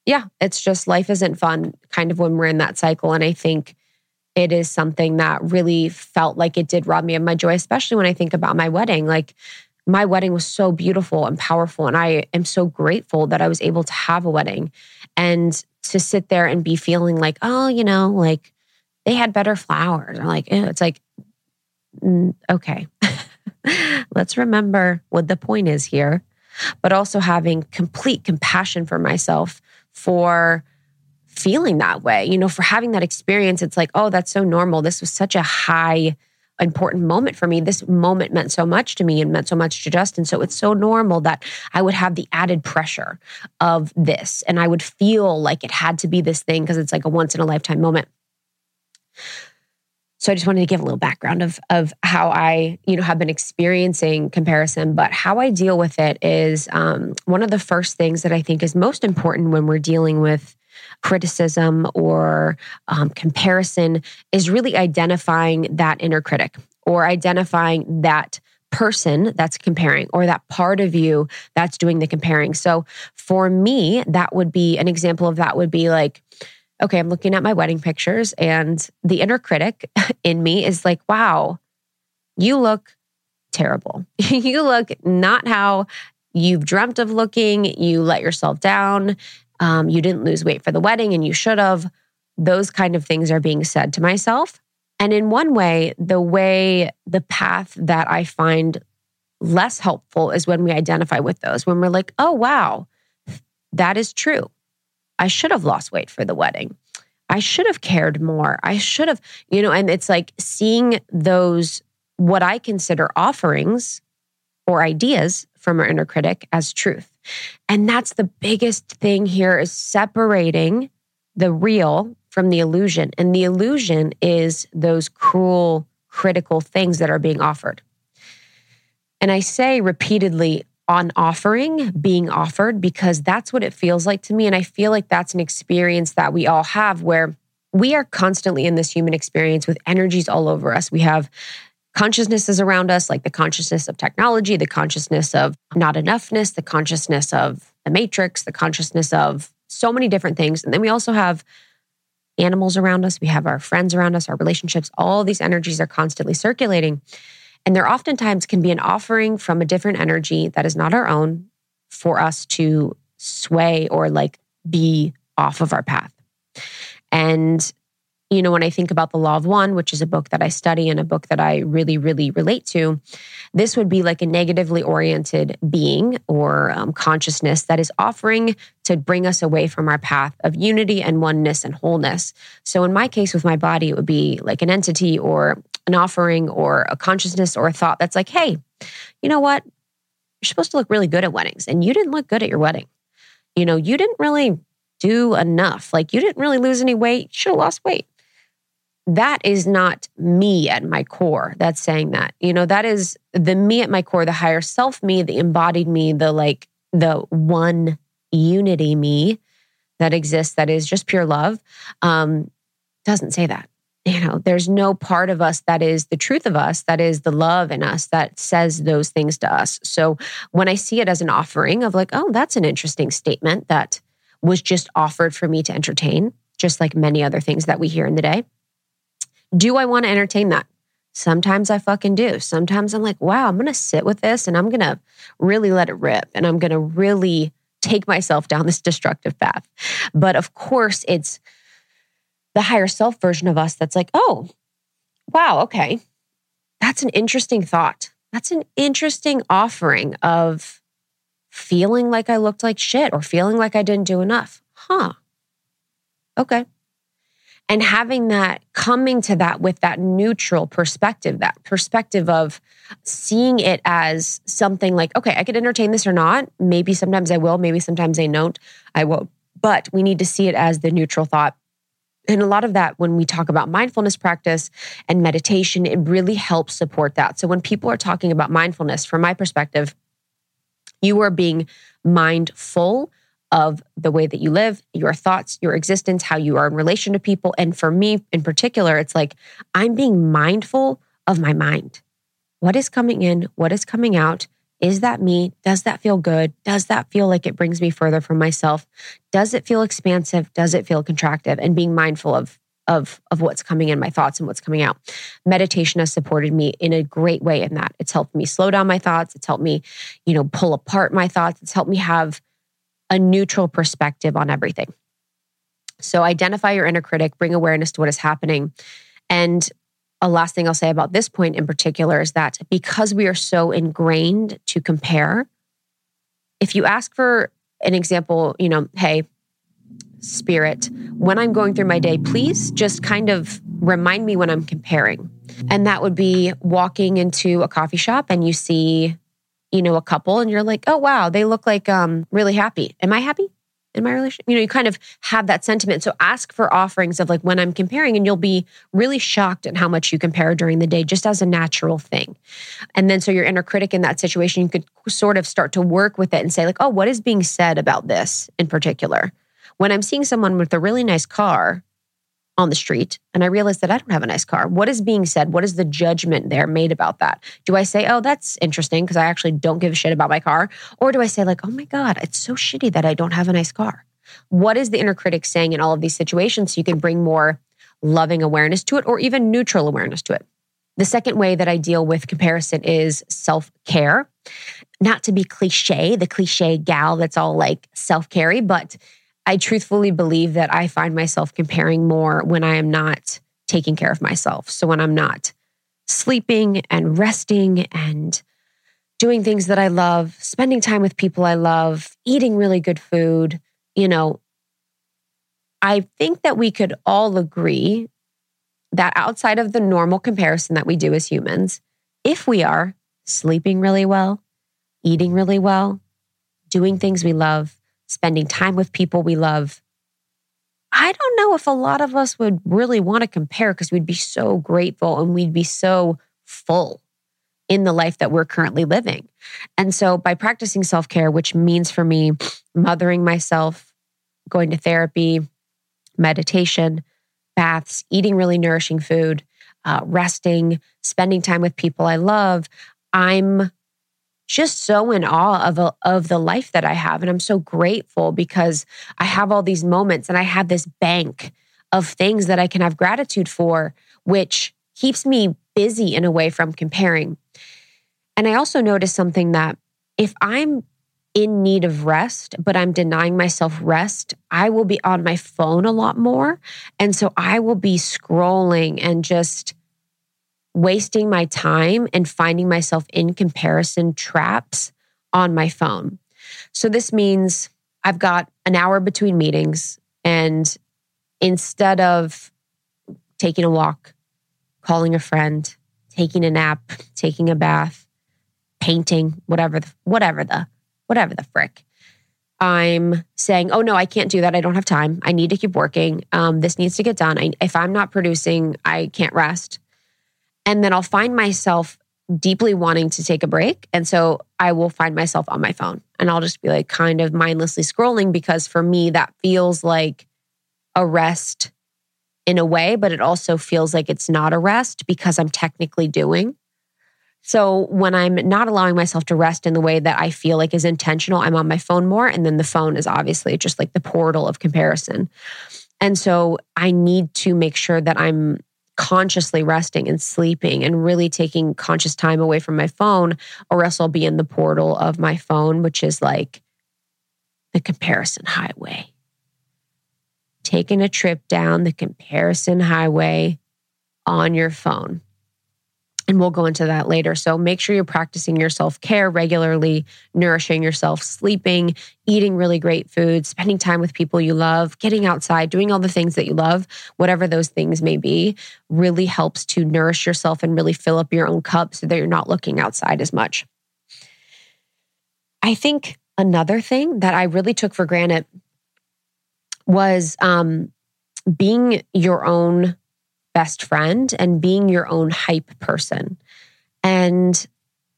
yeah, it's just life isn't fun kind of when we're in that cycle. And I think it is something that really felt like it did rob me of my joy, especially when I think about my wedding. Like, my wedding was so beautiful and powerful. And I am so grateful that I was able to have a wedding and to sit there and be feeling like, oh, you know, like they had better flowers or like, it's like, mm, okay, let's remember what the point is here, but also having complete compassion for myself for feeling that way, you know, for having that experience. It's like, oh, that's so normal. This was such a high important moment for me. This moment meant so much to me and meant so much to Justin. So it's so normal that I would have the added pressure of this and I would feel like it had to be this thing because it's like a once in a lifetime moment. So I just wanted to give a little background of of how I, you know, have been experiencing comparison, but how I deal with it is um, one of the first things that I think is most important when we're dealing with criticism or um, comparison is really identifying that inner critic or identifying that person that's comparing or that part of you that's doing the comparing. So for me, that would be an example of that would be like, okay, I'm looking at my wedding pictures and the inner critic in me is like, wow, you look terrible. you look not how you've dreamt of looking. You let yourself down. Um, you didn't lose weight for the wedding and you should have. Those kind of things are being said to myself. And in one way, the way, the path that I find less helpful is when we identify with those, when we're like, oh, wow, that is true. I should have lost weight for the wedding. I should have cared more. I should have, you know, and it's like seeing those, what I consider offerings or ideas from our inner critic as truth. And that's the biggest thing here is separating the real from the illusion. And the illusion is those cruel, critical things that are being offered. And I say repeatedly, on offering, being offered, because that's what it feels like to me. And I feel like that's an experience that we all have where we are constantly in this human experience with energies all over us. We have consciousnesses around us, like the consciousness of technology, the consciousness of not enoughness, the consciousness of the matrix, the consciousness of so many different things. And then we also have animals around us, we have our friends around us, our relationships, all these energies are constantly circulating. And there oftentimes can be an offering from a different energy that is not our own for us to sway or like be off of our path. And, you know, when I think about The Law of One, which is a book that I study and a book that I really, really relate to, this would be like a negatively oriented being or um, consciousness that is offering to bring us away from our path of unity and oneness and wholeness. So, in my case with my body, it would be like an entity or an offering or a consciousness or a thought that's like, hey, you know what? You're supposed to look really good at weddings and you didn't look good at your wedding. You know, you didn't really do enough. Like you didn't really lose any weight. You should have lost weight. That is not me at my core that's saying that. You know, that is the me at my core, the higher self me, the embodied me, the like the one unity me that exists that is just pure love um, doesn't say that you know, there's no part of us that is the truth of us, that is the love in us that says those things to us. So when I see it as an offering of like, oh, that's an interesting statement that was just offered for me to entertain, just like many other things that we hear in the day. Do I want to entertain that? Sometimes I fucking do. Sometimes I'm like, wow, I'm going to sit with this and I'm going to really let it rip and I'm going to really take myself down this destructive path. But of course, it's the higher self version of us that's like, oh, wow, okay. That's an interesting thought. That's an interesting offering of feeling like I looked like shit or feeling like I didn't do enough. Huh. Okay. And having that, coming to that with that neutral perspective, that perspective of seeing it as something like, okay, I could entertain this or not. Maybe sometimes I will, maybe sometimes I don't. I won't. But we need to see it as the neutral thought and a lot of that, when we talk about mindfulness practice and meditation, it really helps support that. So when people are talking about mindfulness, from my perspective, you are being mindful of the way that you live, your thoughts, your existence, how you are in relation to people. And for me in particular, it's like I'm being mindful of my mind. What is coming in? What is coming out? Is that me? Does that feel good? Does that feel like it brings me further from myself? Does it feel expansive? Does it feel contractive? And being mindful of of of what's coming in my thoughts and what's coming out. Meditation has supported me in a great way in that. It's helped me slow down my thoughts, it's helped me, you know, pull apart my thoughts, it's helped me have a neutral perspective on everything. So identify your inner critic, bring awareness to what is happening and a last thing I'll say about this point in particular is that because we are so ingrained to compare, if you ask for an example, you know, hey, spirit, when I'm going through my day, please just kind of remind me when I'm comparing. And that would be walking into a coffee shop and you see, you know, a couple and you're like, oh, wow, they look like um, really happy. Am I happy? in my relationship? You know, you kind of have that sentiment. So ask for offerings of like when I'm comparing, and you'll be really shocked at how much you compare during the day, just as a natural thing. And then so your inner critic in that situation, you could sort of start to work with it and say, like, oh, what is being said about this in particular? When I'm seeing someone with a really nice car, on the street and I realize that I don't have a nice car. What is being said? What is the judgment there made about that? Do I say, oh, that's interesting because I actually don't give a shit about my car? Or do I say, like, oh my God, it's so shitty that I don't have a nice car? What is the inner critic saying in all of these situations so you can bring more loving awareness to it or even neutral awareness to it? The second way that I deal with comparison is self care. Not to be cliche, the cliche gal that's all like self carry, but I truthfully believe that I find myself comparing more when I am not taking care of myself. So when I'm not sleeping and resting and doing things that I love, spending time with people I love, eating really good food, you know, I think that we could all agree that outside of the normal comparison that we do as humans, if we are sleeping really well, eating really well, doing things we love, spending time with people we love. I don't know if a lot of us would really want to compare because we'd be so grateful and we'd be so full in the life that we're currently living. And so by practicing self care, which means for me, mothering myself, going to therapy, meditation, baths, eating really nourishing food, uh, resting, spending time with people I love, I'm just so in awe of, a, of the life that I have. And I'm so grateful because I have all these moments and I have this bank of things that I can have gratitude for, which keeps me busy in a way from comparing. And I also noticed something that if I'm in need of rest, but I'm denying myself rest, I will be on my phone a lot more. And so I will be scrolling and just wasting my time and finding myself in comparison traps on my phone. So this means I've got an hour between meetings and instead of taking a walk, calling a friend, taking a nap, taking a bath, painting, whatever the, whatever the whatever the frick. I'm saying, oh no, I can't do that. I don't have time. I need to keep working. Um, this needs to get done. I, if I'm not producing, I can't rest. And then I'll find myself deeply wanting to take a break. And so I will find myself on my phone and I'll just be like kind of mindlessly scrolling because for me, that feels like a rest in a way, but it also feels like it's not a rest because I'm technically doing. So when I'm not allowing myself to rest in the way that I feel like is intentional, I'm on my phone more. And then the phone is obviously just like the portal of comparison. And so I need to make sure that I'm consciously resting and sleeping and really taking conscious time away from my phone, or else I'll be in the portal of my phone, which is like the comparison highway. Taking a trip down the comparison highway on your phone. And we'll go into that later. So make sure you're practicing your self care regularly, nourishing yourself, sleeping, eating really great food, spending time with people you love, getting outside, doing all the things that you love, whatever those things may be, really helps to nourish yourself and really fill up your own cup so that you're not looking outside as much. I think another thing that I really took for granted was um, being your own best friend and being your own hype person. And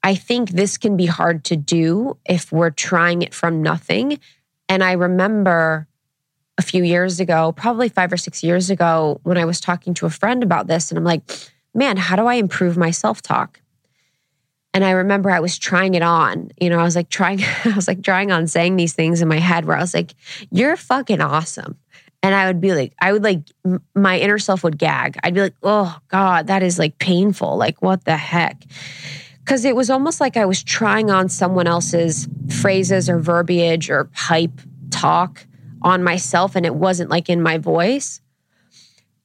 I think this can be hard to do if we're trying it from nothing. And I remember a few years ago, probably five or six years ago, when I was talking to a friend about this, and I'm like, man, how do I improve my self talk? And I remember I was trying it on. You know, I was like trying, I was like trying on saying these things in my head where I was like, you're fucking awesome. And I would be like, I would like, my inner self would gag. I'd be like, oh God, that is like painful. Like, what the heck? Because it was almost like I was trying on someone else's phrases or verbiage or pipe talk on myself, and it wasn't like in my voice.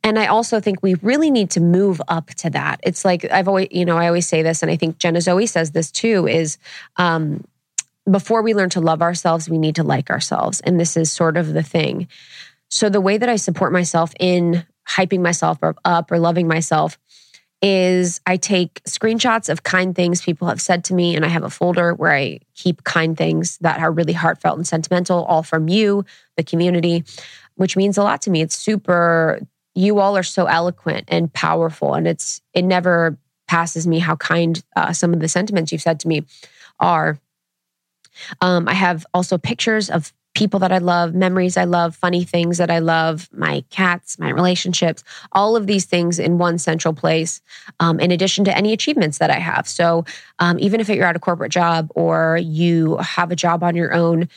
And I also think we really need to move up to that. It's like I've always, you know, I always say this, and I think Jenna Zoe says this too is um, before we learn to love ourselves, we need to like ourselves. And this is sort of the thing. So the way that I support myself in hyping myself up or loving myself is I take screenshots of kind things people have said to me, and I have a folder where I keep kind things that are really heartfelt and sentimental, all from you, the community, which means a lot to me. It's super, you all are so eloquent and powerful, and it's, it never passes me how kind uh, some of the sentiments you've said to me are. Um, I have also pictures of people that I love, memories I love, funny things that I love, my cats, my relationships, all of these things in one central place, um, in addition to any achievements that I have. So um, even if you're at a corporate job or you have a job on your own,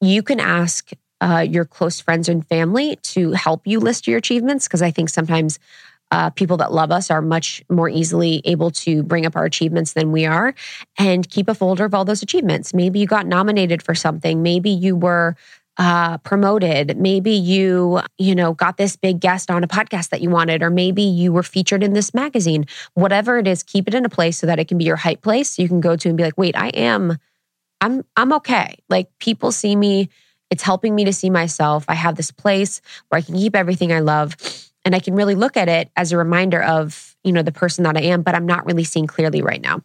you can ask uh, your close friends and family to help you list your achievements because I think sometimes uh, people that love us are much more easily able to bring up our achievements than we are and keep a folder of all those achievements. Maybe you got nominated for something. Maybe you were uh, promoted. Maybe you, you know, got this big guest on a podcast that you wanted, or maybe you were featured in this magazine. Whatever it is, keep it in a place so that it can be your hype place. So you can go to and be like, wait, I am, I'm, I'm okay. Like people see me. It's helping me to see myself. I have this place where I can keep everything I love and I can really look at it as a reminder of, you know, the person that I am, but I'm not really seeing clearly right now.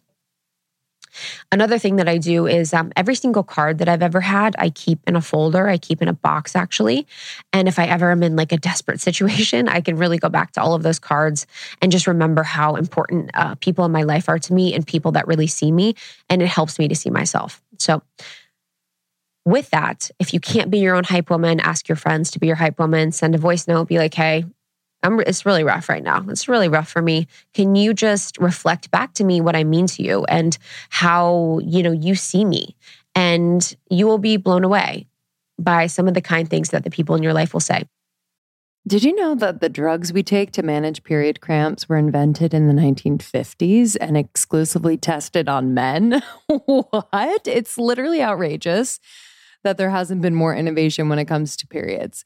Another thing that I do is um, every single card that I've ever had, I keep in a folder. I keep in a box actually. And if I ever am in like a desperate situation, I can really go back to all of those cards and just remember how important uh, people in my life are to me and people that really see me. And it helps me to see myself. So, with that, if you can't be your own hype woman, ask your friends to be your hype woman. Send a voice note, be like, hey, I'm, it's really rough right now. It's really rough for me. Can you just reflect back to me what I mean to you and how, you know, you see me? And you will be blown away by some of the kind things that the people in your life will say. Did you know that the drugs we take to manage period cramps were invented in the 1950s and exclusively tested on men? what? It's literally outrageous that there hasn't been more innovation when it comes to periods.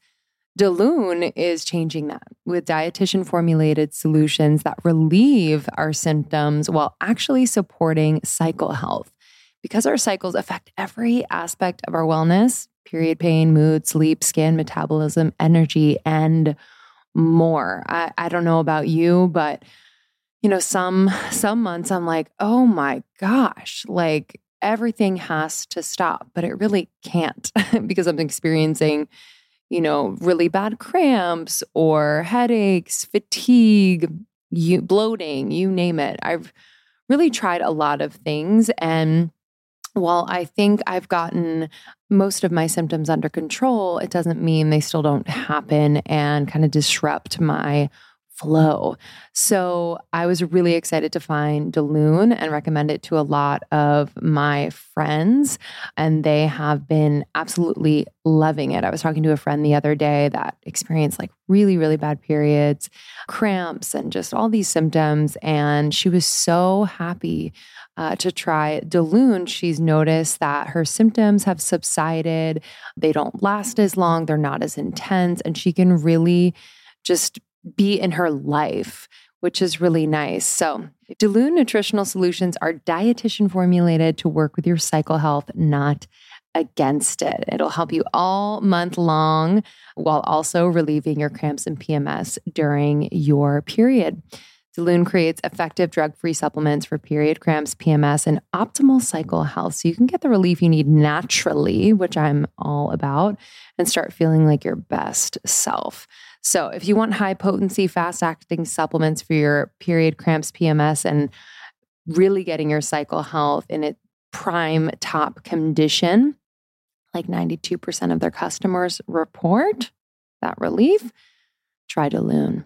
Daloon is changing that with dietitian formulated solutions that relieve our symptoms while actually supporting cycle health. Because our cycles affect every aspect of our wellness period pain, mood, sleep, skin, metabolism, energy, and more. I, I don't know about you, but you know, some some months I'm like, oh my gosh, like everything has to stop, but it really can't because I'm experiencing you know, really bad cramps or headaches, fatigue, you, bloating, you name it. I've really tried a lot of things. And while I think I've gotten most of my symptoms under control, it doesn't mean they still don't happen and kind of disrupt my flow. So I was really excited to find Daloon and recommend it to a lot of my friends. And they have been absolutely loving it. I was talking to a friend the other day that experienced like really, really bad periods, cramps, and just all these symptoms. And she was so happy uh, to try Daloon. She's noticed that her symptoms have subsided. They don't last as long, they're not as intense, and she can really just be in her life, which is really nice. So, Daloon Nutritional Solutions are dietitian formulated to work with your cycle health, not against it. It'll help you all month long while also relieving your cramps and PMS during your period. Daloon creates effective drug free supplements for period cramps, PMS, and optimal cycle health. So you can get the relief you need naturally, which I'm all about, and start feeling like your best self. So, if you want high potency, fast acting supplements for your period cramps, PMS, and really getting your cycle health in its prime top condition, like 92% of their customers report that relief, try Daloon.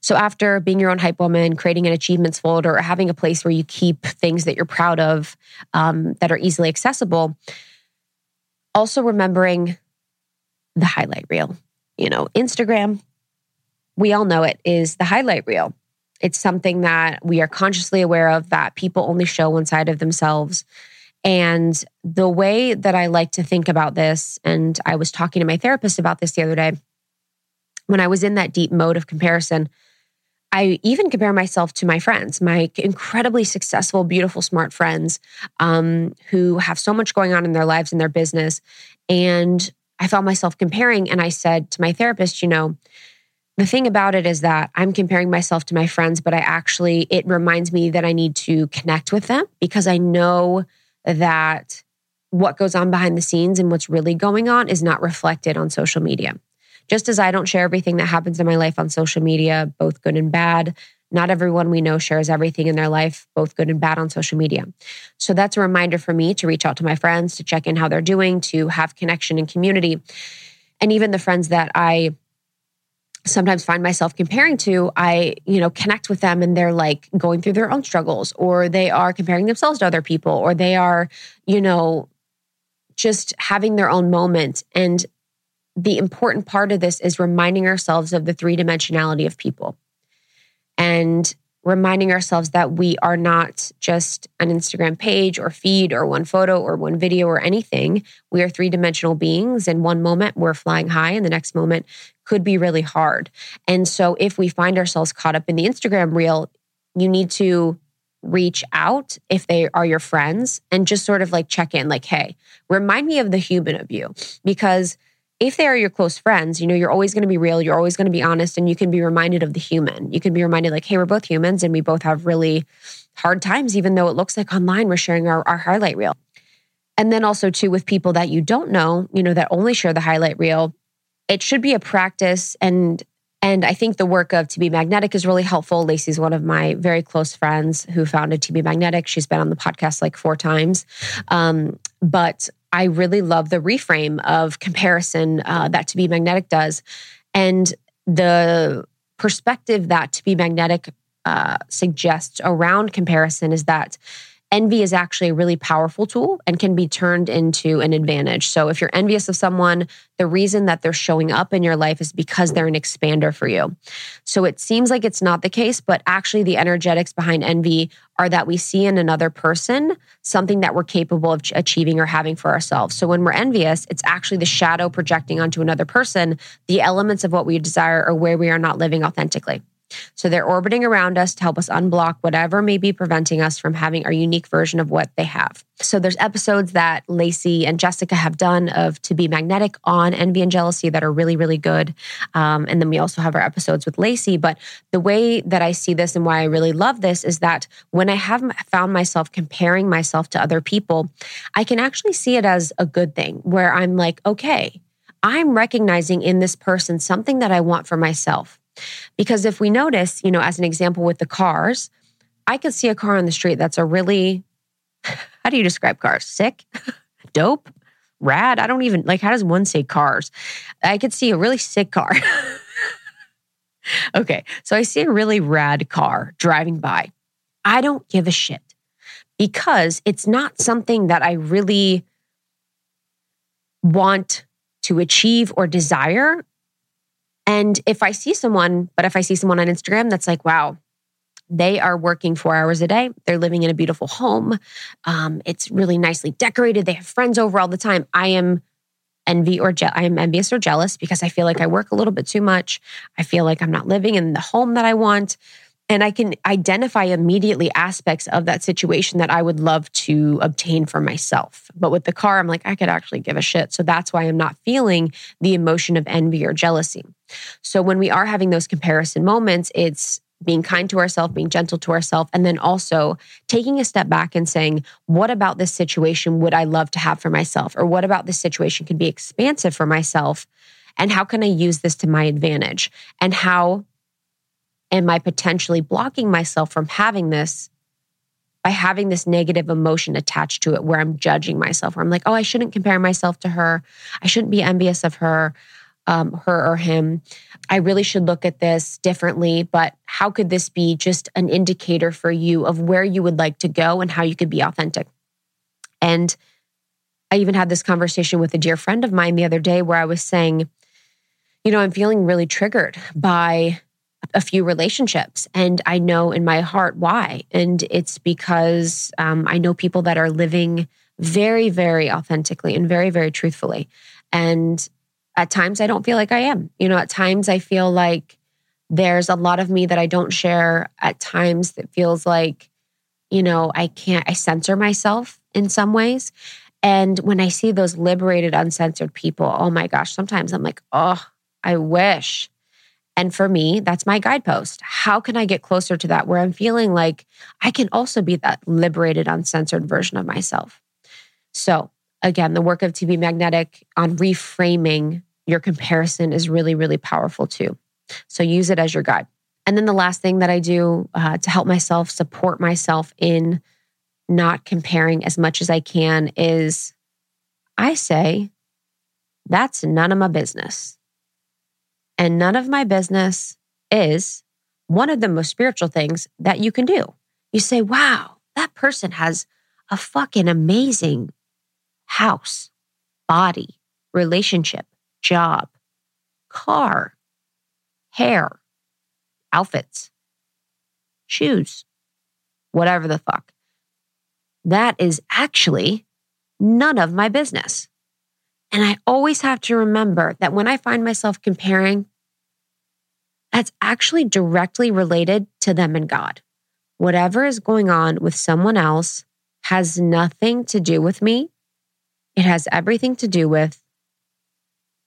So after being your own hype woman, creating an achievements folder, or having a place where you keep things that you're proud of um, that are easily accessible, also remembering the highlight reel. You know, Instagram, we all know it is the highlight reel. It's something that we are consciously aware of that people only show one side of themselves. And the way that I like to think about this, and I was talking to my therapist about this the other day, when I was in that deep mode of comparison, I even compare myself to my friends, my incredibly successful, beautiful, smart friends um, who have so much going on in their lives and their business. And I found myself comparing, and I said to my therapist, you know, the thing about it is that I'm comparing myself to my friends, but I actually, it reminds me that I need to connect with them because I know that what goes on behind the scenes and what's really going on is not reflected on social media. Just as I don't share everything that happens in my life on social media, both good and bad, not everyone we know shares everything in their life, both good and bad on social media. So that's a reminder for me to reach out to my friends, to check in how they're doing, to have connection and community. And even the friends that I sometimes find myself comparing to, I, you know, connect with them and they're like going through their own struggles or they are comparing themselves to other people or they are, you know, just having their own moment. And the important part of this is reminding ourselves of the three dimensionality of people and reminding ourselves that we are not just an Instagram page or feed or one photo or one video or anything. We are three dimensional beings. In one moment, we're flying high, and the next moment could be really hard. And so, if we find ourselves caught up in the Instagram reel, you need to reach out if they are your friends and just sort of like check in, like, hey, remind me of the human of you because if they are your close friends, you know, you're always going to be real, you're always going to be honest, and you can be reminded of the human. You can be reminded, like, hey, we're both humans and we both have really hard times, even though it looks like online we're sharing our, our highlight reel. And then also, too, with people that you don't know, you know, that only share the highlight reel, it should be a practice. And and I think the work of To Be Magnetic is really helpful. Lacy's one of my very close friends who founded To Be Magnetic. She's been on the podcast like four times. Um, but I really love the reframe of comparison uh, that To Be Magnetic does. And the perspective that To Be Magnetic uh, suggests around comparison is that envy is actually a really powerful tool and can be turned into an advantage. So if you're envious of someone, the reason that they're showing up in your life is because they're an expander for you. So it seems like it's not the case, but actually the energetics behind envy are that we see in another person something that we're capable of achieving or having for ourselves. So when we're envious, it's actually the shadow projecting onto another person the elements of what we desire or where we are not living authentically. So they're orbiting around us to help us unblock whatever may be preventing us from having our unique version of what they have. So there's episodes that Lacy and Jessica have done of To Be Magnetic on envy and jealousy that are really, really good. Um, and then we also have our episodes with Lacy. But the way that I see this and why I really love this is that when I have found myself comparing myself to other people, I can actually see it as a good thing where I'm like, okay, I'm recognizing in this person something that I want for myself. Because if we notice, you know, as an example with the cars, I could see a car on the street that's a really, how do you describe cars? Sick, dope, rad. I don't even like, how does one say cars? I could see a really sick car. okay, so I see a really rad car driving by. I don't give a shit because it's not something that I really want to achieve or desire and if I see someone, but if I see someone on Instagram that's like, wow, they are working four hours a day. They're living in a beautiful home. Um, it's really nicely decorated. They have friends over all the time. I am envy or je- I am envious or jealous because I feel like I work a little bit too much. I feel like I'm not living in the home that I want. And I can identify immediately aspects of that situation that I would love to obtain for myself. But with the car, I'm like, I could actually give a shit. So that's why I'm not feeling the emotion of envy or jealousy. So when we are having those comparison moments, it's being kind to ourselves, being gentle to ourselves, and then also taking a step back and saying, what about this situation would I love to have for myself? Or what about this situation could be expansive for myself? And how can I use this to my advantage? And how am I potentially blocking myself from having this by having this negative emotion attached to it where I'm judging myself, where I'm like, oh, I shouldn't compare myself to her. I shouldn't be envious of her, um, her or him. I really should look at this differently. But how could this be just an indicator for you of where you would like to go and how you could be authentic? And I even had this conversation with a dear friend of mine the other day where I was saying, you know, I'm feeling really triggered by a few relationships. And I know in my heart why. And it's because um, I know people that are living very, very authentically and very, very truthfully. And at times I don't feel like I am. You know, at times I feel like there's a lot of me that I don't share. At times it feels like, you know, I can't, I censor myself in some ways. And when I see those liberated, uncensored people, oh my gosh, sometimes I'm like, oh, I wish. And for me, that's my guidepost. How can I get closer to that where I'm feeling like I can also be that liberated, uncensored version of myself? So, again, the work of Be Magnetic on reframing your comparison is really, really powerful too. So, use it as your guide. And then the last thing that I do uh, to help myself support myself in not comparing as much as I can is I say, that's none of my business. And none of my business is one of the most spiritual things that you can do. You say, wow, that person has a fucking amazing house, body, relationship, job, car, hair, outfits, shoes, whatever the fuck. That is actually none of my business. And I always have to remember that when I find myself comparing, that's actually directly related to them and God. Whatever is going on with someone else has nothing to do with me. It has everything to do with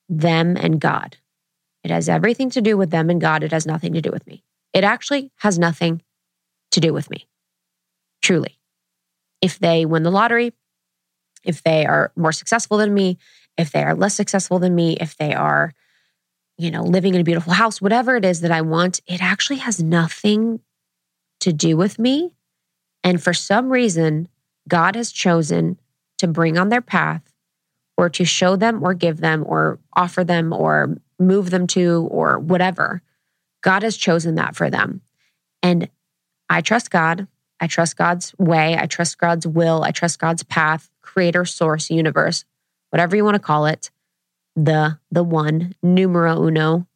them and God. It has everything to do with them and God. It has nothing to do with me. It actually has nothing to do with me. Truly. If they win the lottery, if they are more successful than me, if they are less successful than me, if they are, you know, living in a beautiful house, whatever it is that I want, it actually has nothing to do with me. And for some reason, God has chosen to bring on their path or to show them or give them or offer them or move them to or whatever. God has chosen that for them. And I trust God. I trust God's way. I trust God's will. I trust God's path, creator, source, universe, whatever you want to call it. The the one, numero uno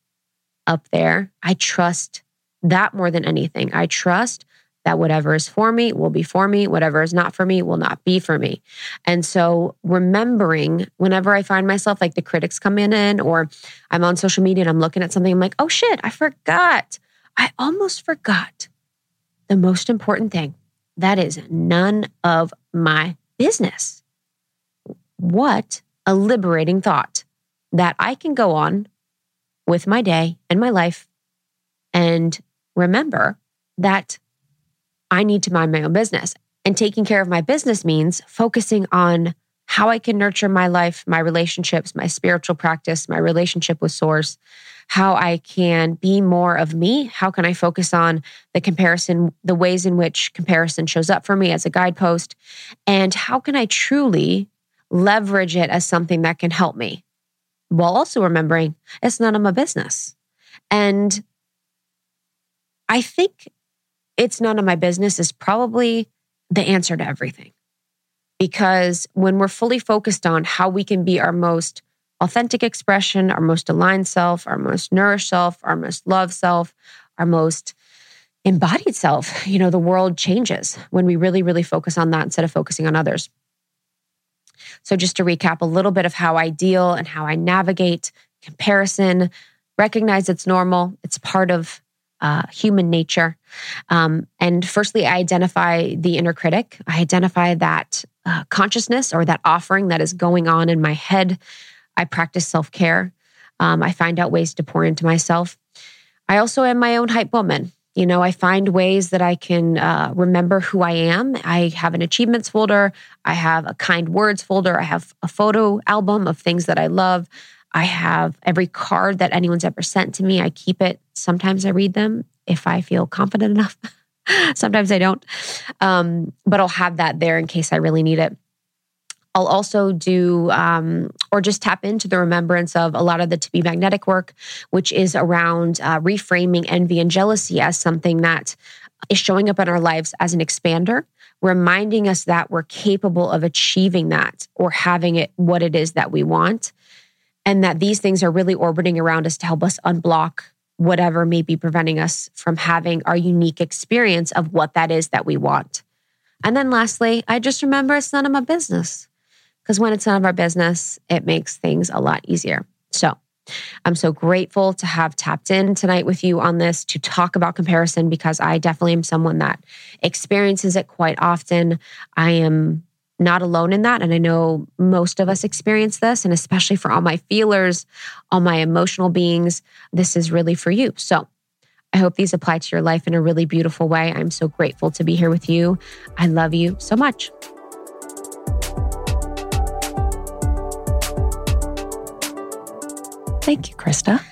up there. I trust that more than anything. I trust that whatever is for me will be for me, whatever is not for me will not be for me. And so remembering whenever I find myself like the critics come in, in or I'm on social media and I'm looking at something, I'm like, oh shit, I forgot. I almost forgot the most important thing. That is none of my business. What a liberating thought that I can go on with my day and my life and remember that I need to mind my own business. And taking care of my business means focusing on how I can nurture my life, my relationships, my spiritual practice, my relationship with Source, how I can be more of me. How can I focus on the comparison, the ways in which comparison shows up for me as a guidepost? And how can I truly leverage it as something that can help me while also remembering it's none of my business. And I think it's none of my business is probably the answer to everything. Because when we're fully focused on how we can be our most authentic expression, our most aligned self, our most nourished self, our most loved self, our most embodied self, you know, the world changes when we really, really focus on that instead of focusing on others. So, just to recap a little bit of how I deal and how I navigate comparison, recognize it's normal, it's part of uh, human nature. Um, and firstly, I identify the inner critic. I identify that uh, consciousness or that offering that is going on in my head. I practice self care. Um, I find out ways to pour into myself. I also am my own hype woman. You know, I find ways that I can uh, remember who I am. I have an achievements folder. I have a kind words folder. I have a photo album of things that I love. I have every card that anyone's ever sent to me. I keep it. Sometimes I read them if I feel confident enough. Sometimes I don't. Um, but I'll have that there in case I really need it. I'll also do um, or just tap into the remembrance of a lot of the to be magnetic work, which is around uh, reframing envy and jealousy as something that is showing up in our lives as an expander, reminding us that we're capable of achieving that or having it what it is that we want and that these things are really orbiting around us to help us unblock whatever may be preventing us from having our unique experience of what that is that we want. And then lastly, I just remember it's none of my business. Because when it's none of our business, it makes things a lot easier. So I'm so grateful to have tapped in tonight with you on this to talk about comparison because I definitely am someone that experiences it quite often. I am not alone in that. And I know most of us experience this. And especially for all my feelers, all my emotional beings, this is really for you. So I hope these apply to your life in a really beautiful way. I'm so grateful to be here with you. I love you so much. Thank you, Krista.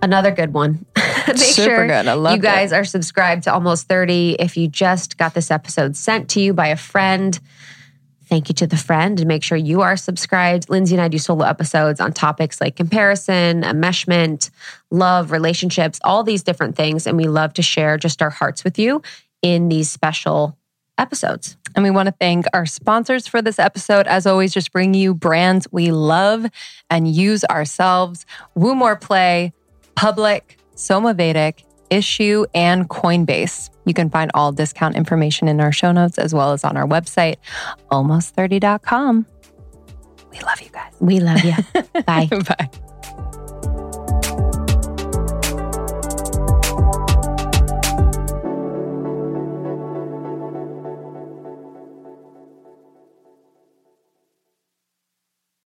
Another good one. Make Super sure good. I love you guys are subscribed to Almost 30. If you just got this episode sent to you by a friend, thank you to the friend and make sure you are subscribed. Lindsey and I do solo episodes on topics like comparison, enmeshment, love, relationships, all these different things. And we love to share just our hearts with you in these special episodes. And we want to thank our sponsors for this episode. As always, just bring you brands we love and use ourselves. Woo More Play, Public, Somavedic, Issue, and Coinbase. You can find all discount information in our show notes as well as on our website, almost30.com. We love you guys. We love you. Bye. Bye.